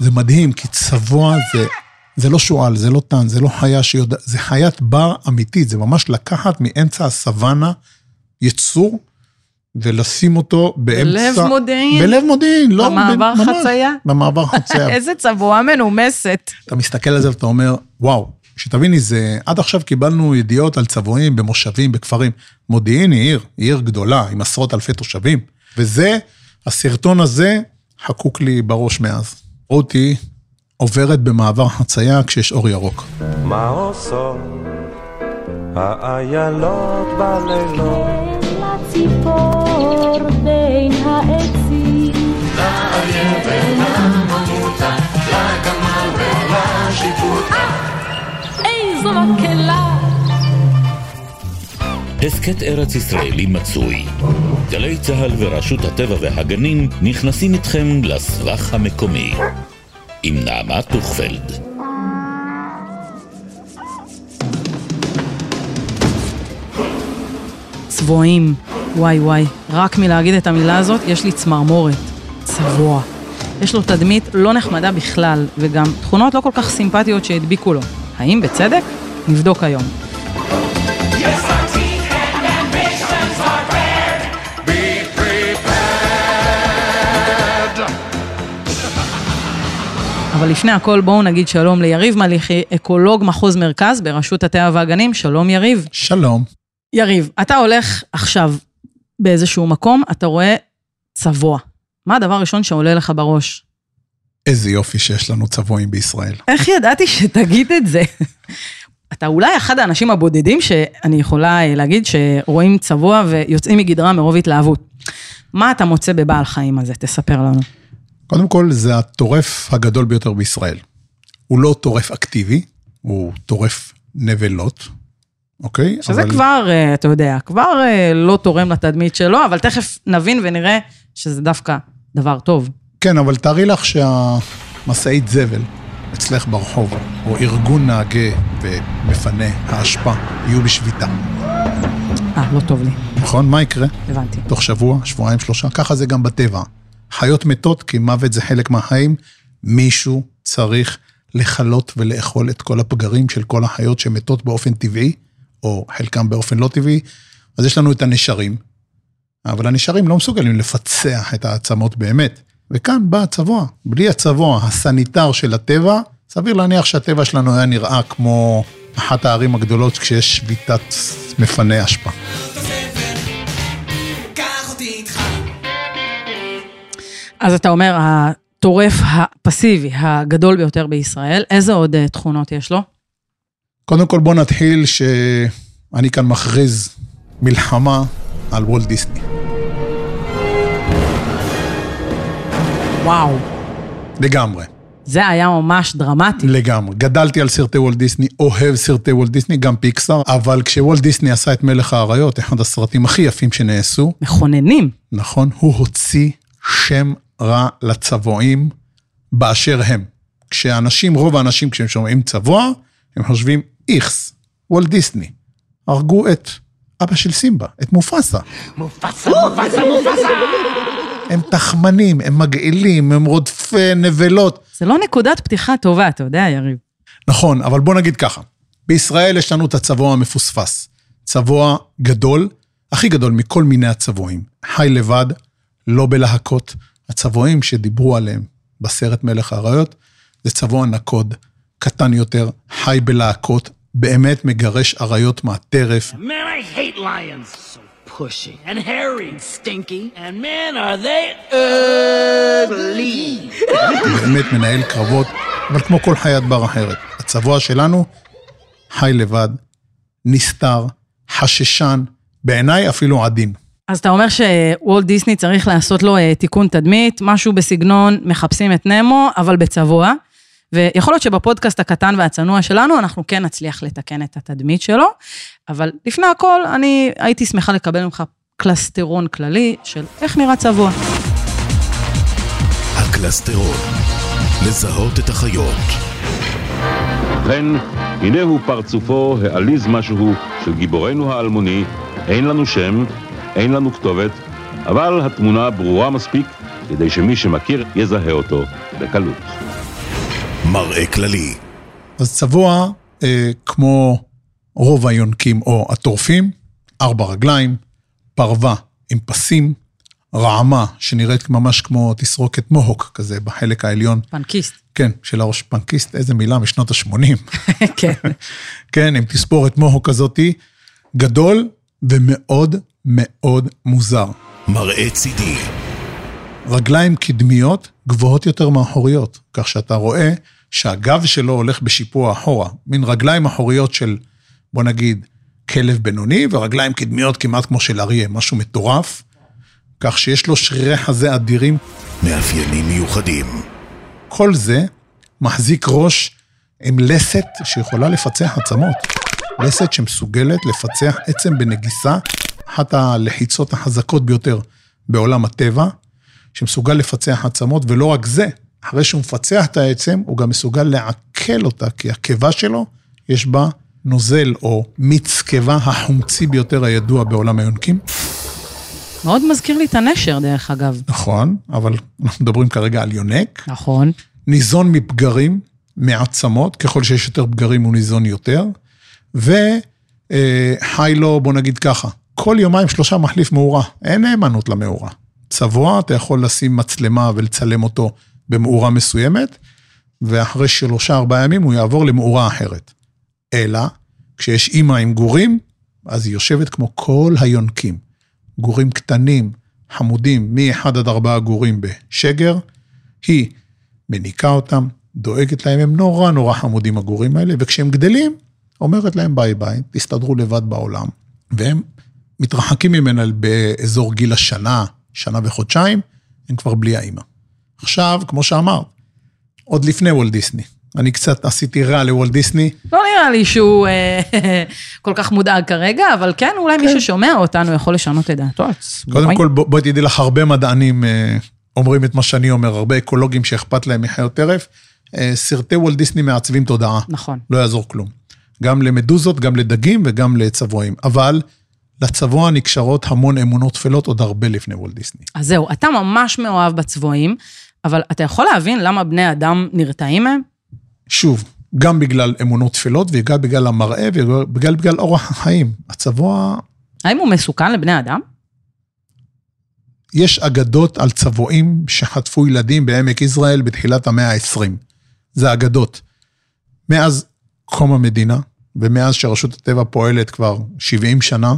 זה מדהים, כי צבוע זה, זה לא שועל, זה לא טן, זה לא חיה שיודע, זה חיית בר אמיתית, זה ממש לקחת מאמצע הסוואנה יצור, ולשים אותו באמצע... בלב מודיעין? בלב מודיעין, לא... במעבר ממש, חצייה? במעבר חצייה. איזה צבועה מנומסת. אתה מסתכל על זה ואתה אומר, וואו, שתביני, זה, עד עכשיו קיבלנו ידיעות על צבועים במושבים, בכפרים. מודיעין היא עיר, היא עיר גדולה, עם עשרות אלפי תושבים. וזה, הסרטון הזה, חקוק לי בראש מאז. רותי עוברת במעבר חצייה כשיש אור ירוק. מה עושות האיילות בלילות? לציפור בין העצים. איזו מקהלה. הסכת ארץ ישראלי מצוי. גלי צה"ל ורשות הטבע והגנים נכנסים איתכם לסבך המקומי. עם נעמה טוכפלד. צבועים. וואי וואי, רק מלהגיד את המילה הזאת יש לי צמרמורת. צבוע. יש לו תדמית לא נחמדה בכלל, וגם תכונות לא כל כך סימפטיות שהדביקו לו. האם בצדק? נבדוק היום. אבל לפני הכל בואו נגיד שלום ליריב מליחי, אקולוג מחוז מרכז ברשות הטבע והגנים, שלום יריב. שלום. יריב, אתה הולך עכשיו באיזשהו מקום, אתה רואה צבוע. מה הדבר הראשון שעולה לך בראש? איזה יופי שיש לנו צבועים בישראל. איך ידעתי שתגיד את זה? אתה אולי אחד האנשים הבודדים שאני יכולה אה, להגיד שרואים צבוע ויוצאים מגדרם מרוב התלהבות. מה אתה מוצא בבעל חיים הזה? תספר לנו. קודם כל, זה הטורף הגדול ביותר בישראל. הוא לא טורף אקטיבי, הוא טורף נבלות, אוקיי? שזה אבל... כבר, אה, אתה יודע, כבר אה, לא תורם לתדמית שלו, אבל תכף נבין ונראה שזה דווקא דבר טוב. כן, אבל תארי לך שהמשאית זבל אצלך ברחוב, או ארגון נהגי ומפנה האשפה, יהיו בשביתה. אה, לא טוב לי, נכון? מה יקרה? הבנתי. תוך שבוע, שבועיים, שלושה, ככה זה גם בטבע. חיות מתות, כי מוות זה חלק מהחיים, מישהו צריך לכלות ולאכול את כל הפגרים של כל החיות שמתות באופן טבעי, או חלקם באופן לא טבעי. אז יש לנו את הנשרים, אבל הנשרים לא מסוגלים לפצח את העצמות באמת. וכאן בא הצבוע. בלי הצבוע, הסניטר של הטבע, סביר להניח שהטבע שלנו היה נראה כמו אחת הערים הגדולות כשיש שביתת מפנה אשפה. אז אתה אומר, הטורף הפסיבי הגדול ביותר בישראל, איזה עוד אה, תכונות יש לו? קודם כל בוא נתחיל שאני כאן מכריז מלחמה על וולט דיסני. וואו, לגמרי, זה היה ממש דרמטי. לגמרי. גדלתי על סרטי וולט דיסני, אוהב סרטי וולט דיסני, גם פיקסאר, אבל כשוולט דיסני עשה את מלך האריות, אחד הסרטים הכי יפים שנעשו, מכוננים. נכון, הוא הוציא שם רע לצבועים באשר הם. כשאנשים, רוב האנשים כשהם שומעים צבוע, הם חושבים איכס, וולט דיסני. הרגו את אבא של סימבה, את מופסה. הם תחמנים, הם מגעילים, הם רודפי נבלות. זה לא נקודת פתיחה טובה, אתה יודע, יריב. נכון, אבל בוא נגיד ככה, בישראל יש לנו את הצבוע המפוספס. צבוע גדול, הכי גדול מכל מיני הצבועים. חי לבד, לא בלהקות. הצבועים שדיברו עליהם בסרט מלך האריות, זה צבוע נקוד, קטן יותר, חי בלהקות, באמת מגרש אריות מהטרף. Man, I hate lions. So pushy and hairy and stinky. And man, are they ugly. באמת מנהל קרבות, אבל כמו כל חיית בר אחרת. הצבוע שלנו חי לבד, נסתר, חששן, בעיניי אפילו עדין. אז אתה אומר שוולט דיסני צריך לעשות לו אה, תיקון תדמית, משהו בסגנון מחפשים את נמו, אבל בצבוע. ויכול להיות שבפודקאסט הקטן והצנוע שלנו, אנחנו כן נצליח לתקן את התדמית שלו, אבל לפני הכל, אני הייתי שמחה לקבל ממך קלסטרון כללי של איך נראה צבוע. הקלסטרון. לזהות את החיות. ובכן, הנה הוא פרצופו העליז משהו של גיבורנו האלמוני, אין לנו שם, אין לנו כתובת, אבל התמונה ברורה מספיק כדי שמי שמכיר יזהה אותו בקלות. מראה כללי. אז צבוע, אה, כמו רוב היונקים או הטורפים, ארבע רגליים, פרווה עם פסים, רעמה שנראית ממש כמו תסרוקת מוהוק כזה בחלק העליון. פנקיסט. כן, של הראש פנקיסט, איזה מילה משנות ה-80. כן. כן, עם תספורת מוהוק כזאתי, גדול ומאוד מאוד מוזר. מראה צידי. רגליים קדמיות גבוהות יותר מאחוריות, כך שאתה רואה שהגב שלו הולך בשיפוע אחורה, מין רגליים אחוריות של, בוא נגיד, כלב בינוני, ורגליים קדמיות כמעט כמו של אריה, משהו מטורף, כך שיש לו שרירי חזה אדירים. מאפיינים מיוחדים. כל זה מחזיק ראש עם לסת שיכולה לפצח עצמות. לסת שמסוגלת לפצח עצם בנגיסה, אחת הלחיצות החזקות ביותר בעולם הטבע, שמסוגל לפצח עצמות, ולא רק זה, אחרי שהוא מפצח את העצם, הוא גם מסוגל לעכל אותה, כי הקיבה שלו, יש בה נוזל או מיץ קיבה החומצי ביותר הידוע בעולם היונקים. מאוד מזכיר לי את הנשר, דרך אגב. נכון, אבל אנחנו מדברים כרגע על יונק. נכון. ניזון מפגרים, מעצמות, ככל שיש יותר פגרים הוא ניזון יותר, וחי לו, בוא נגיד ככה, כל יומיים שלושה מחליף מאורה, אין נאמנות למאורה. צבוע, אתה יכול לשים מצלמה ולצלם אותו במאורה מסוימת, ואחרי שלושה ארבעה ימים הוא יעבור למאורה אחרת. אלא, כשיש אימא עם גורים, אז היא יושבת כמו כל היונקים. גורים קטנים, חמודים, מ-1 עד 4 גורים בשגר, היא מניקה אותם, דואגת להם, הם נורא נורא חמודים הגורים האלה, וכשהם גדלים, אומרת להם ביי ביי, תסתדרו לבד בעולם. והם מתרחקים ממנה באזור גיל השנה, שנה וחודשיים, הם כבר בלי האימא. עכשיו, כמו שאמרת, עוד לפני וולט דיסני, אני קצת עשיתי רע לוולט דיסני, לא נראה לי שהוא אה, כל כך מודאג כרגע, אבל כן, אולי מי ששומע אותנו יכול לשנות את דעתו. קודם בואי. כל, בוא- בואי תדעי לך, הרבה מדענים אה, אומרים את מה שאני אומר, הרבה אקולוגים שאכפת להם מחיות טרף. אה, סרטי וולט דיסני מעצבים תודעה, נכון. לא יעזור כלום. גם למדוזות, גם לדגים וגם לצבועים. אבל לצבוע נקשרות המון אמונות טפלות עוד הרבה לפני וולט דיסני. אז זהו, אתה ממש מאוהב בצבועים, אבל אתה יכול להבין למה בני אדם נרתעים מהם? שוב, גם בגלל אמונות טפלות וגם בגלל המראה ובגלל בגלל אורח החיים. הצבוע, האם הוא מסוכן לבני אדם? יש אגדות על צבועים שחטפו ילדים בעמק יזרעאל בתחילת המאה ה-20. זה אגדות. מאז קום המדינה, ומאז שרשות הטבע פועלת כבר 70 שנה,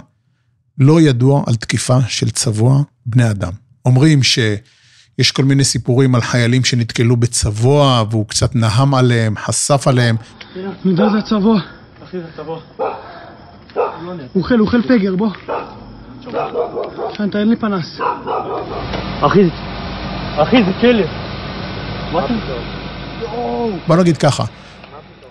לא ידוע על תקיפה של צבוע בני אדם. אומרים שיש כל מיני סיפורים על חיילים שנתקלו בצבוע, והוא קצת נהם עליהם, חשף עליהם. מדע זה הצבוע. אחי זה הצבוע. הוא אוכל, אוכל פגר, בוא. שן, תן לי פנס. אחי, אחי זה כלב. מה אתה בוא נגיד ככה,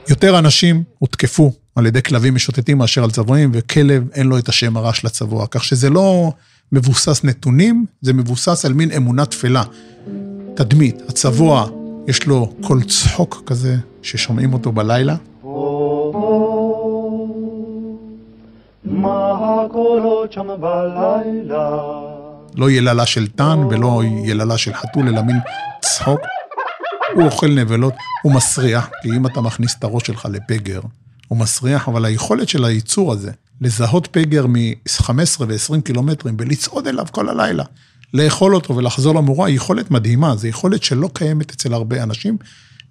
יותר אנשים הותקפו על ידי כלבים משוטטים מאשר על צבועים, וכלב אין לו את השם הרע של הצבוע. כך שזה לא מבוסס נתונים, זה מבוסס על מין אמונה טפלה. תדמית, הצבוע, יש לו קול צחוק כזה, ששומעים אותו בלילה. בלילה? לא יללה של טן ולא יללה של חתול, אלא מין צחוק. הוא אוכל נבלות, הוא מסריח, כי אם אתה מכניס את הראש שלך לפגר, הוא מסריח, אבל היכולת של היצור הזה, לזהות פגר מ-15 ו-20 קילומטרים ולצעוד אליו כל הלילה, לאכול אותו ולחזור למורה, היא יכולת מדהימה, זו יכולת שלא קיימת אצל הרבה אנשים,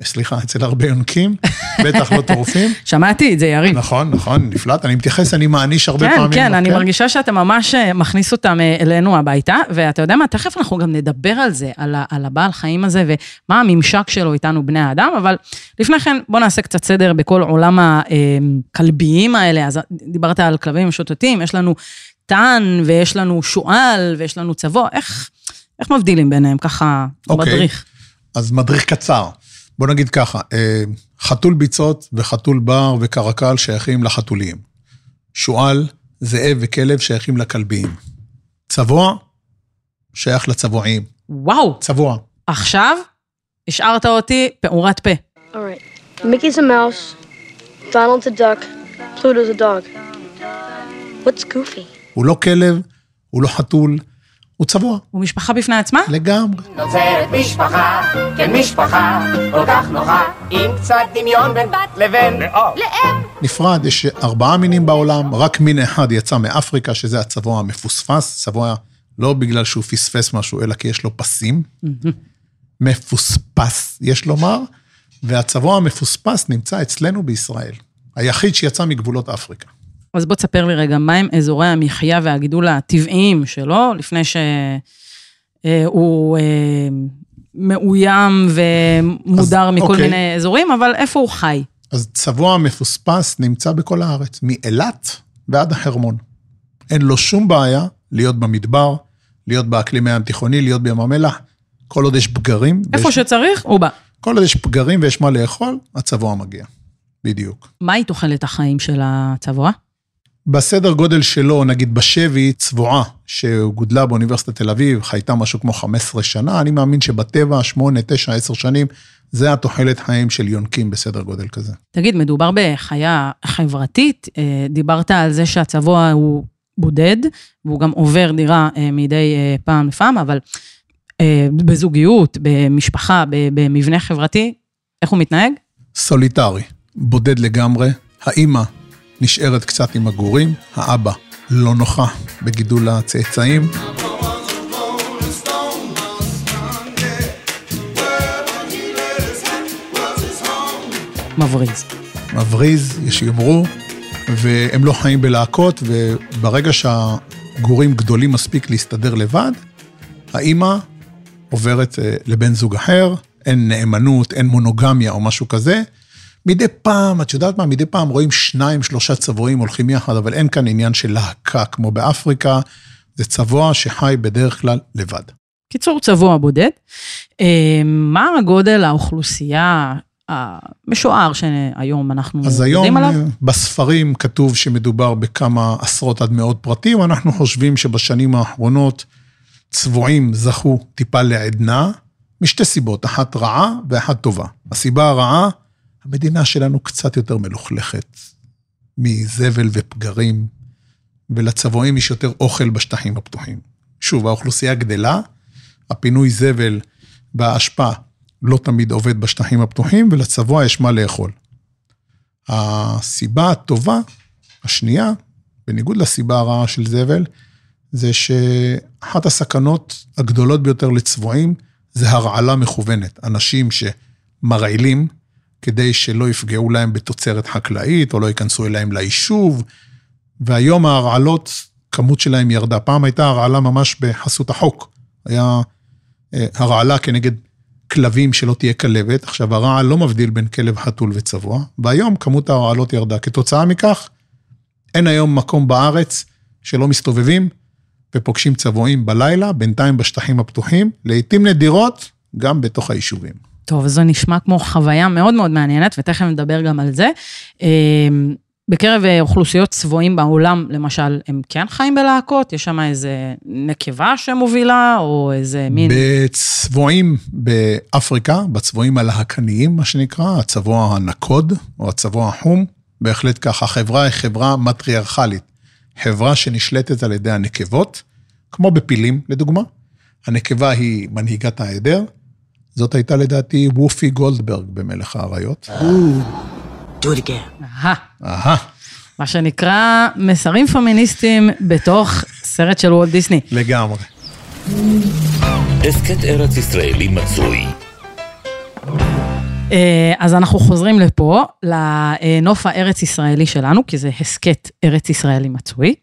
סליחה, אצל הרבה יונקים, בטח לא טורפים. שמעתי את זה, יריב. נכון, נכון, נפלט, אני מתייחס, אני מעניש הרבה כן, פעמים. כן, אני כן? מרגישה שאתה ממש אה, מכניס אותם אה, אלינו הביתה, ואתה יודע מה, תכף אנחנו גם נדבר על זה, על, על הבעל חיים הזה ומה הממשק שלו איתנו בני האדם, אבל לפני כן בוא נעשה קצת סדר בכל עולם הכלביים האלה, אז דיברת על כלבים משוטטים, יש לנו טן ויש לנו שועל ויש לנו צבוע, איך, איך מבדילים ביניהם ככה אוקיי. מדריך? אז מדריך קצר. בוא נגיד ככה, אה, חתול ביצות וחתול בר וקרקל שייכים לחתולים. שועל, זאב וכלב שייכים לכלביים. צבוע, שייך לצבועים. וואו, צבוע. עכשיו השארת אותי פעורת פה. All right. Mickey's a mouse. Donald's a duck. Pluto's a dog. What's Goofy? הוא לא כלב, הוא לא חתול, הוא צבוע. הוא משפחה בפני עצמה? לגמרי. נוצרת משפחה, כן משפחה, כל כך נוחה, עם קצת דמיון בין בת לבין לאם. נפרד, יש ארבעה מינים בעולם, רק מין אחד יצא מאפריקה, שזה הצבוע המפוספס, צבוע לא בגלל שהוא פספס משהו, אלא כי יש לו פסים. מפוספס, יש לומר, והצבוע המפוספס נמצא אצלנו בישראל. היחיד שיצא מגבולות אפריקה. אז בוא תספר לי רגע, מהם אזורי המחיה והגידול הטבעיים שלו, לפני שהוא מאוים ומודר אז, מכל אוקיי. מיני אזורים, אבל איפה הוא חי? אז צבוע מפוספס נמצא בכל הארץ, מאילת ועד החרמון. אין לו שום בעיה להיות במדבר, להיות באקלים הים תיכוני, להיות בים המלח. כל עוד יש פגרים, איפה ויש, שצריך, הוא בא. כל עוד יש פגרים ויש מה לאכול, הצבוע מגיע. בדיוק. מהי תוחלת החיים של הצבוע? בסדר גודל שלו, נגיד בשבי, צבועה שגודלה באוניברסיטת תל אביב, חייתה משהו כמו 15 שנה, אני מאמין שבטבע, 8, 9, 10 שנים, זה התוחלת חיים של יונקים בסדר גודל כזה. תגיד, מדובר בחיה חברתית, אה, דיברת על זה שהצבוע הוא בודד, והוא גם עובר דירה אה, מדי אה, פעם לפעם, אבל בזוגיות, במשפחה, במבנה חברתי, איך הוא מתנהג? סוליטרי, בודד לגמרי, האימא נשארת קצת עם הגורים, האבא לא נוחה בגידול הצאצאים. מבריז. מבריז, יש שיאמרו, והם לא חיים בלהקות, וברגע שהגורים גדולים מספיק להסתדר לבד, האימא עוברת אה, לבן זוג אחר, אין נאמנות, אין מונוגמיה או משהו כזה. מדי פעם, את יודעת מה, מדי פעם רואים שניים, שלושה צבועים הולכים יחד, אבל אין כאן עניין של להקה כמו באפריקה, זה צבוע שחי בדרך כלל לבד. קיצור, צבוע בודד. אה, מה הגודל האוכלוסייה המשוער שהיום אנחנו אז היום יודעים עליו? אה, בספרים כתוב שמדובר בכמה עשרות עד מאות פרטים, אנחנו חושבים שבשנים האחרונות צבועים זכו טיפה לעדנה, משתי סיבות, אחת רעה ואחת טובה. הסיבה הרעה, המדינה שלנו קצת יותר מלוכלכת מזבל ופגרים, ולצבועים יש יותר אוכל בשטחים הפתוחים. שוב, האוכלוסייה גדלה, הפינוי זבל והאשפה לא תמיד עובד בשטחים הפתוחים, ולצבוע יש מה לאכול. הסיבה הטובה, השנייה, בניגוד לסיבה הרעה של זבל, זה שאחת הסכנות הגדולות ביותר לצבועים זה הרעלה מכוונת. אנשים שמרעילים כדי שלא יפגעו להם בתוצרת חקלאית, או לא ייכנסו אליהם ליישוב, והיום ההרעלות, כמות שלהם ירדה. פעם הייתה הרעלה ממש בחסות החוק. היה אה, הרעלה כנגד כלבים שלא תהיה כלבת. עכשיו, הרעל לא מבדיל בין כלב חתול וצבוע, והיום כמות ההרעלות ירדה. כתוצאה מכך, אין היום מקום בארץ שלא מסתובבים ופוגשים צבועים בלילה, בינתיים בשטחים הפתוחים, לעתים נדירות, גם בתוך היישובים. טוב, זה נשמע כמו חוויה מאוד מאוד מעניינת, ותכף נדבר גם על זה. אה, בקרב אה, אוכלוסיות צבועים בעולם, למשל, הם כן חיים בלהקות? יש שם איזה נקבה שמובילה, או איזה מין... בצבועים באפריקה, בצבועים הלהקניים, מה שנקרא, הצבוע הנקוד, או הצבוע החום, בהחלט ככה. החברה היא חברה מטריארכלית, חברה שנשלטת על ידי הנקבות, כמו בפילים, לדוגמה. הנקבה היא מנהיגת העדר, זאת הייתה לדעתי וופי גולדברג במלך האריות. Do it again. אהה, מה שנקרא מסרים פמיניסטיים בתוך סרט של וולט דיסני. לגמרי. הסכת ארץ ישראלי מצוי. אה, אז אנחנו חוזרים לפה, לנוף הארץ-ישראלי שלנו, כי זה הסכת ארץ-ישראלי מצוי.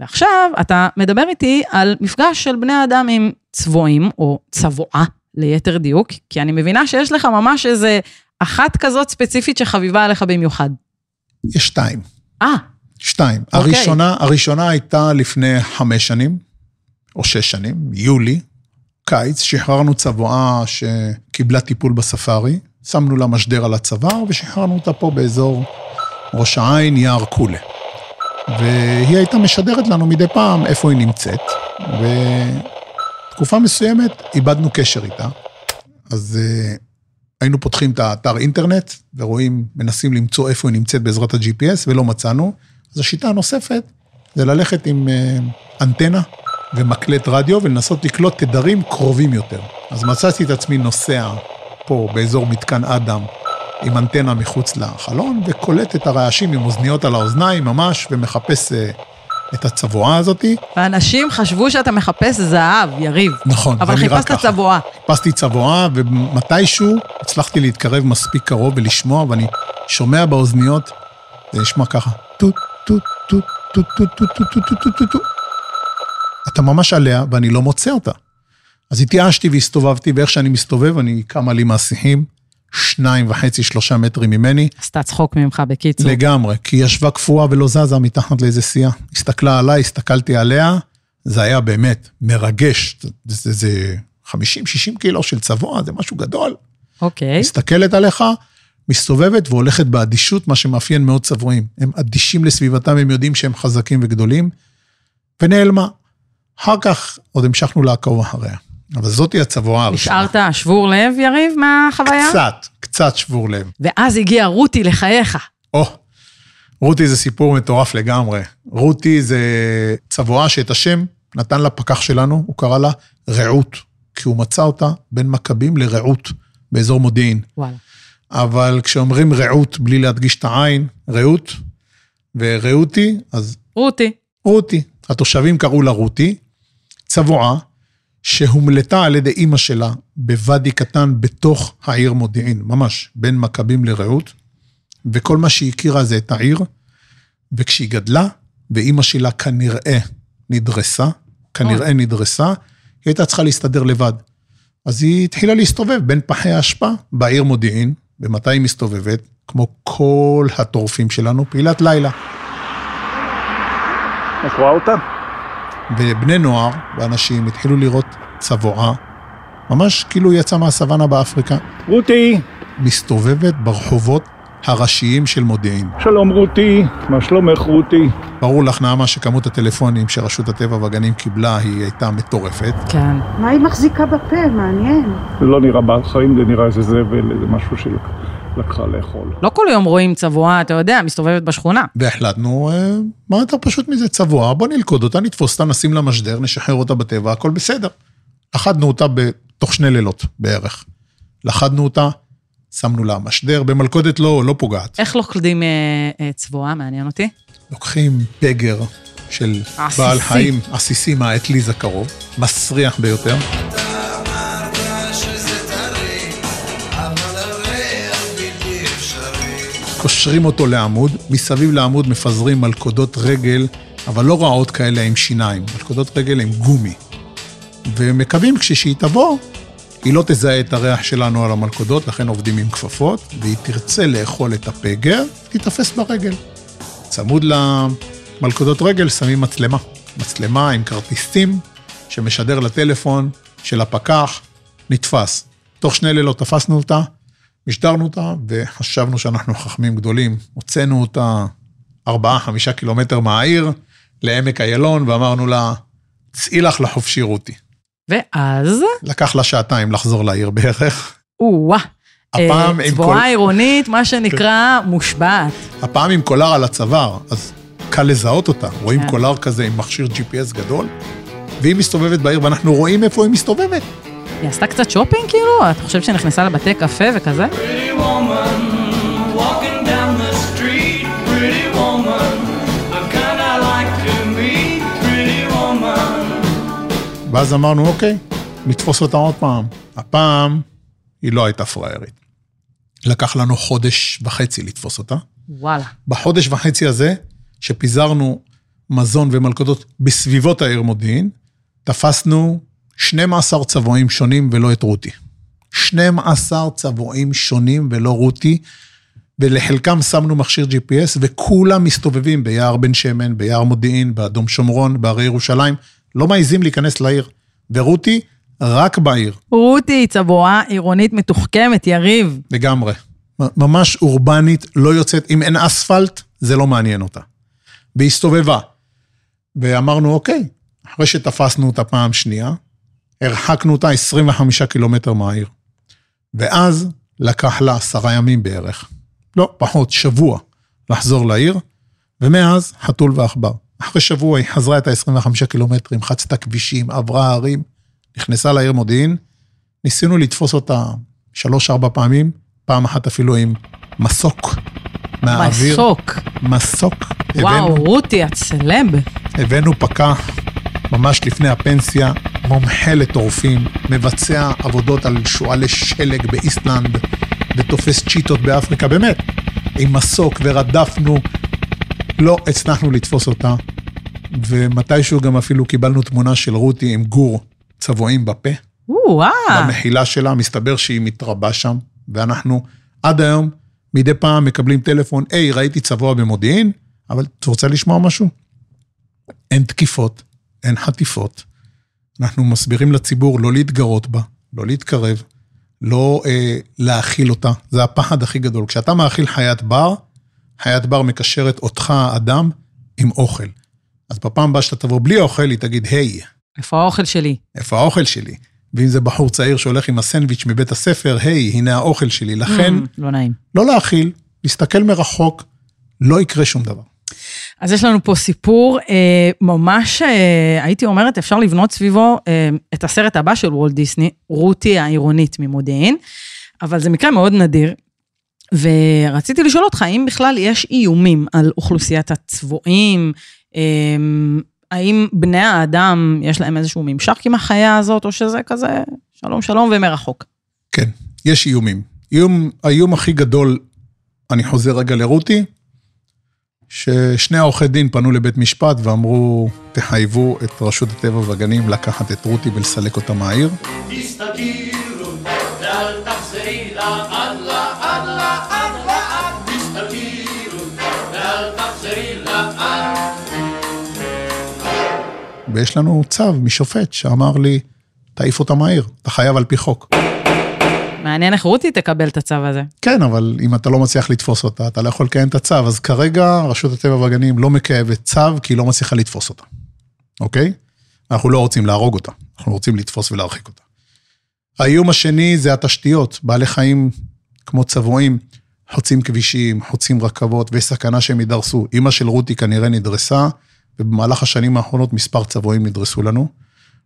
ועכשיו אתה מדבר איתי על מפגש של בני אדם עם צבועים, או צבועה, ליתר דיוק, כי אני מבינה שיש לך ממש איזה אחת כזאת ספציפית שחביבה עליך במיוחד. יש שתיים. אה, שתיים. אוקיי. הראשונה, הראשונה הייתה לפני חמש שנים, או שש שנים, יולי, קיץ, שחררנו צבועה שקיבלה טיפול בספארי, שמנו לה משדר על הצוואר ושחררנו אותה פה באזור ראש העין, יער קולה. והיא הייתה משדרת לנו מדי פעם איפה היא נמצאת, ותקופה מסוימת איבדנו קשר איתה. אז אה, היינו פותחים את האתר אינטרנט ורואים, מנסים למצוא איפה היא נמצאת בעזרת ה-GPS ולא מצאנו. אז השיטה הנוספת זה ללכת עם אה, אנטנה ומקלט רדיו ולנסות לקלוט תדרים קרובים יותר. אז מצאתי את עצמי נוסע פה באזור מתקן אדם עם אנטנה מחוץ לחלון וקולט את הרעשים עם אוזניות על האוזניים ממש ומחפש אה, את הצבועה הזאתי. ואנשים חשבו שאתה מחפש זהב, יריב. נכון, אבל חיפשת. צבועה. חיפשתי צבועה, ומתישהו הצלחתי להתקרב מספיק קרוב ולשמוע, ואני שומע באוזניות, זה נשמע ככה, טוט, טוט, טוט, טוט, טוט, טוט, טוט, טוט, טוט, טוט, טוט, טוט. אתה ממש עליה, ואני לא מוצא אותה. אז התייאשתי והסתובבתי, ואיך שאני מסתובב, היא קמה לי מהשיחים, שניים וחצי, שלושה מטרים ממני. עשתה צחוק ממך, בקיצור. לגמרי, כי היא ישבה קפואה ולא זזה מתחת לאיזה סירה. הסתכלה עליי, הסתכלתי עליה, זה היה באמת מרגש. זה, זה, זה 50-60 קילו של צבוע, זה משהו גדול. אוקיי. מסתכלת עליך, מסתובבת והולכת באדישות, מה שמאפיין מאוד צבועים. הם אדישים לסביבתם, הם יודעים שהם חזקים וגדולים, ונעלמה. אחר כך עוד המשכנו לעקוב אחריה. אבל זאתי הצבועה הראשונה. נשארת שבור לב, יריב, מהחוויה? קצת, קצת שבור לב. ואז הגיעה רותי לחייך. או, רותי זה סיפור מטורף לגמרי. רותי זה צבועה שאת השם נתן לפקח שלנו, הוא קרא לה רעות, כי הוא מצא אותה בין מכבים לרעות באזור מודיעין. וואלה. אבל כשאומרים רעות בלי להדגיש את העין, רעות, ורעותי, אז רותי. רותי. התושבים קראו לה רותי, צבועה, שהומלטה על ידי אימא שלה בוואדי קטן בתוך העיר מודיעין, ממש, בין מכבים לרעות, וכל מה שהיא הכירה זה את העיר, וכשהיא גדלה, ואימא שלה כנראה נדרסה, כנראה נדרסה, היא הייתה צריכה להסתדר לבד. אז היא התחילה להסתובב בין פחי האשפה בעיר מודיעין, ומתי היא מסתובבת? כמו כל הטורפים שלנו, פעילת לילה. את רואה אותה? ובני נוער ואנשים התחילו לראות צבועה, ממש כאילו יצאה מהסוואנה באפריקה. רותי! מסתובבת ברחובות הראשיים של מודיעין. שלום רותי, מה שלומך רותי? ברור לך, נעמה, שכמות הטלפונים שרשות הטבע והגנים קיבלה היא הייתה מטורפת. כן. מה היא מחזיקה בפה? מעניין. זה לא נראה בעל חיים, זה נראה איזה זבל, איזה משהו שלקחה לאכול. לא כל יום רואים צבועה, אתה יודע, מסתובבת בשכונה. והחלטנו, אה, מה יותר פשוט מזה? צבוע, בוא נלכוד אותה, נתפוס אותה, נשים לה משדר, נשחרר אותה בטבע, הכל בסדר. לכדנו אותה בתוך שני לילות בערך. לכדנו אותה, שמנו לה משדר, במלכודת לא, לא פוגעת. איך לוכדים אה, אה, צבועה? מעניין אותי. לוקחים פגר של עסיסי. בעל חיים, עסיסי מהאטליז הקרוב, מסריח ביותר. קושרים אותו לעמוד, מסביב לעמוד מפזרים מלכודות רגל, אבל לא רעות כאלה עם שיניים, מלכודות רגל עם גומי. ומקווים כשהיא תבוא, היא לא תזהה את הריח שלנו על המלכודות, לכן עובדים עם כפפות, והיא תרצה לאכול את הפגר, תיתפס ברגל. צמוד למלכודות רגל שמים מצלמה. מצלמה עם כרטיסים שמשדר לטלפון של הפקח, נתפס. תוך שני לילות תפסנו אותה, משדרנו אותה, וחשבנו שאנחנו חכמים גדולים. הוצאנו אותה ארבעה, חמישה קילומטר מהעיר, לעמק איילון, ואמרנו לה, צאי לך לחופשי רותי. ואז? לקח לה שעתיים לחזור לעיר בערך. או-אה. הפעם אה, עם צבועה עירונית, מה שנקרא, מושבעת. הפעם עם קולר על הצוואר, אז קל לזהות אותה. רואים כן. קולר כזה עם מכשיר GPS גדול, והיא מסתובבת בעיר, ואנחנו רואים איפה היא מסתובבת. היא עשתה קצת שופינג כאילו? אתה חושב שנכנסה לבתי קפה וכזה? Walking down the street, pretty woman, the kind I like to meet, pretty woman. ואז אמרנו, אוקיי, נתפוס אותה עוד פעם. הפעם היא לא הייתה פראיירית. לקח לנו חודש וחצי לתפוס אותה. וואלה. בחודש וחצי הזה, שפיזרנו מזון ומלכודות בסביבות העיר מודיעין, תפסנו 12 צבועים שונים ולא את רותי. 12 צבועים שונים ולא רותי, ולחלקם שמנו מכשיר GPS, וכולם מסתובבים ביער בן שמן, ביער מודיעין, באדום שומרון, בהרי ירושלים, לא מעיזים להיכנס לעיר. ורותי, רק בעיר, רותי, צבועה עירונית מתוחכמת, יריב. לגמרי. ממש אורבנית, לא יוצאת, אם אין אספלט, זה לא מעניין אותה. והיא הסתובבה. ואמרנו, אוקיי, אחרי שתפסנו אותה פעם שנייה, הרחקנו אותה 25 קילומטר מהעיר. ואז לקח לה עשרה ימים בערך. לא, פחות, שבוע, לחזור לעיר, ומאז חתול ועכבר. אחרי שבוע היא חזרה את ה-25 קילומטרים, חצתה כבישים, עברה הרים, נכנסה לעיר מודיעין. ניסינו לתפוס אותה שלוש-ארבע פעמים, פעם אחת אפילו עם מסוק מהאוויר. מסוק. מסוק. וואו, הבאנו- רותי, את סלב. הבאנו פקח ממש לפני הפנסיה, מומחה לטורפים, מבצע עבודות על שועלי שלג באיסלנד, ותופס צ'יטות באפריקה, באמת, עם מסוק, ורדפנו, לא הצלחנו לתפוס אותה, ומתישהו גם אפילו קיבלנו תמונה של רותי עם גור צבועים בפה, וואו. במחילה שלה, מסתבר שהיא מתרבה שם, ואנחנו עד היום, מדי פעם מקבלים טלפון, היי, ראיתי צבוע במודיעין, אבל אתה רוצה לשמוע משהו? אין תקיפות, אין חטיפות. אנחנו מסבירים לציבור לא להתגרות בה, לא להתקרב, לא אה, להאכיל אותה. זה הפחד הכי גדול. כשאתה מאכיל חיית בר, חיית בר מקשרת אותך, האדם, עם אוכל. אז בפעם הבאה שאתה תבוא בלי אוכל, היא תגיד, היי, איפה האוכל שלי? איפה האוכל שלי? ואם זה בחור צעיר שהולך עם הסנדוויץ' מבית הספר, היי, הנה האוכל שלי. לכן, Mm, לא נעים. לא להאכיל, להסתכל מרחוק, לא יקרה שום דבר. אז יש לנו פה סיפור אה, ממש, אה, הייתי אומרת, אפשר לבנות סביבו אה, את הסרט הבא של וולט דיסני, רותי העירונית ממודיעין, אבל זה מקרה מאוד נדיר. ורציתי לשאול אותך, האם בכלל יש איומים על אוכלוסיית הצבועים? אה, האם בני האדם, יש להם איזשהו ממשק עם החיה הזאת, או שזה כזה שלום שלום ומרחוק? כן, יש איומים. איום, האיום הכי גדול, אני חוזר רגע לרותי, ששני העורכי דין פנו לבית משפט ואמרו, תחייבו את רשות הטבע והגנים לקחת את רותי ולסלק אותה מהעיר. ויש לנו צו משופט שאמר לי, תעיף אותה מהעיר, אתה חייב על פי חוק. מעניין איך רותי תקבל את הצו הזה. כן, אבל אם אתה לא מצליח לתפוס אותה, אתה לא יכול לקיים את הצו. אז כרגע רשות הטבע והגנים לא מקיימת צו, כי היא לא מצליחה לתפוס אותה, אוקיי? אנחנו לא רוצים להרוג אותה, אנחנו רוצים לתפוס ולהרחיק אותה. האיום השני זה התשתיות. בעלי חיים כמו צבועים חוצים כבישים, חוצים רכבות, ויש סכנה שהם יידרסו. אימא של רותי כנראה נדרסה, ובמהלך השנים האחרונות מספר צבועים נדרסו לנו.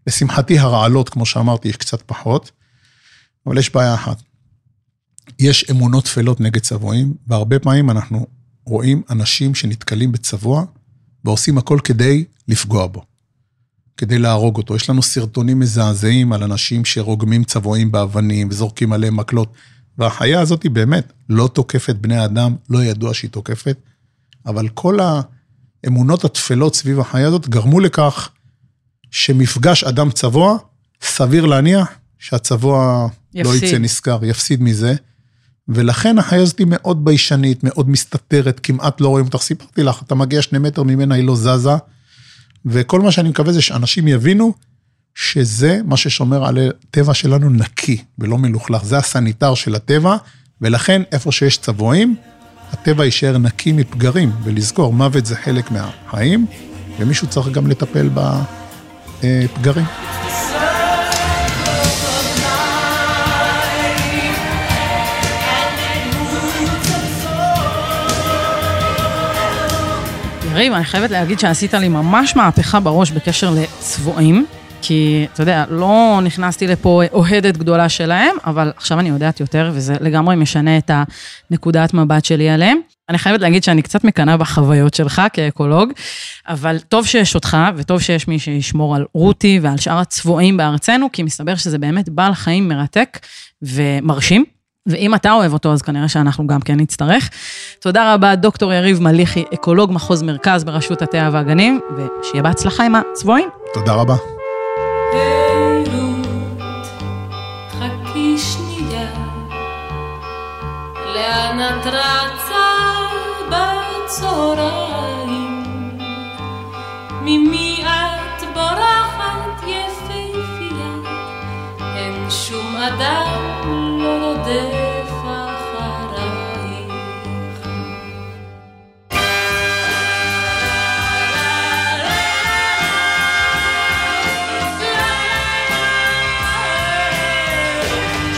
לשמחתי הרעלות, כמו שאמרתי, יש קצת פחות, אבל יש בעיה אחת. יש אמונות טפלות נגד צבועים, והרבה פעמים אנחנו רואים אנשים שנתקלים בצבוע ועושים הכל כדי לפגוע בו, כדי להרוג אותו. יש לנו סרטונים מזעזעים על אנשים שרוגמים צבועים באבנים וזורקים עליהם מקלות, והחיה הזאת היא באמת לא תוקפת בני אדם, לא ידוע שהיא תוקפת, אבל כל האמונות הטפלות סביב החיה הזאת גרמו לכך שמפגש אדם צבוע, סביר להניח שהצבוע לא יפסיד. יצא נשכר, יפסיד מזה. ולכן החיה הזאת היא מאוד ביישנית, מאוד מסתתרת, כמעט לא רואים אותך. סיפרתי לך, אתה מגיע שני מטר ממנה, היא לא זזה. וכל מה שאני מקווה זה שאנשים יבינו שזה מה ששומר על הטבע שלנו נקי ולא מלוכלך. זה הסניטר של הטבע, ולכן איפה שיש צבועים, הטבע יישאר נקי מפגרים. ולזכור, מוות זה חלק מהחיים, ומישהו צריך גם לטפל בפגרים. יריב, אני חייבת להגיד שעשית לי ממש מהפכה בראש בקשר לצבועים, כי, אתה יודע, לא נכנסתי לפה אוהדת גדולה שלהם, אבל עכשיו אני יודעת יותר, וזה לגמרי משנה את הנקודת מבט שלי עליהם. אני חייבת להגיד שאני קצת מקנאה בחוויות שלך כאקולוג, אבל טוב שיש אותך, וטוב שיש מי שישמור על רותי ועל שאר הצבועים בארצנו, כי מסתבר שזה באמת בעל חיים מרתק ומרשים. ואם אתה אוהב אותו, אז כנראה שאנחנו גם כן נצטרך. תודה רבה, דוקטור יריב מליחי, אקולוג מחוז מרכז ברשות הטבע והגנים, ושיהיה בהצלחה עם הצבועים. תודה רבה. חכי שנייה, לאן את רצה בצהריים? ממי את בורחת יפהפייה? אין שום אדם.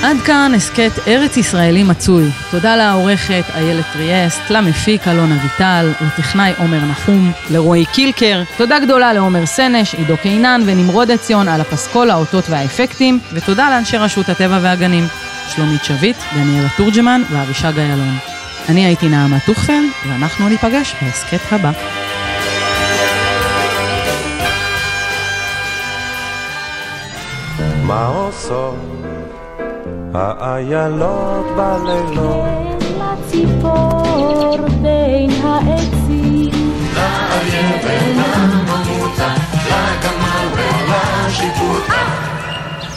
עד כאן הסכת ארץ ישראלי מצוי. תודה לעורכת איילת טריאסט, למפיק אלון אביטל, לטכנאי עומר נחום, לרועי קילקר. תודה גדולה לעומר סנש, עידו קינן ונמרוד עציון על הפסקול, האותות והאפקטים, ותודה לאנשי רשות הטבע והגנים, שלומית שביט, דניאלה תורג'מן ואבישג איילון. אני הייתי נעמה טוכפלד, ואנחנו ניפגש בהסכת הבא. מה עושות האיילות בלילות? לציפור בין העצים.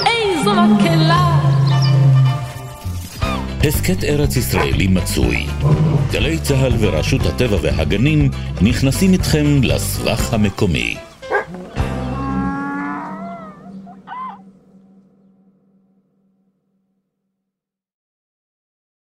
איזו מקהלה! הסכת ארץ ישראלי מצוי. גלי צה"ל ורשות הטבע והגנים נכנסים איתכם לסבך המקומי.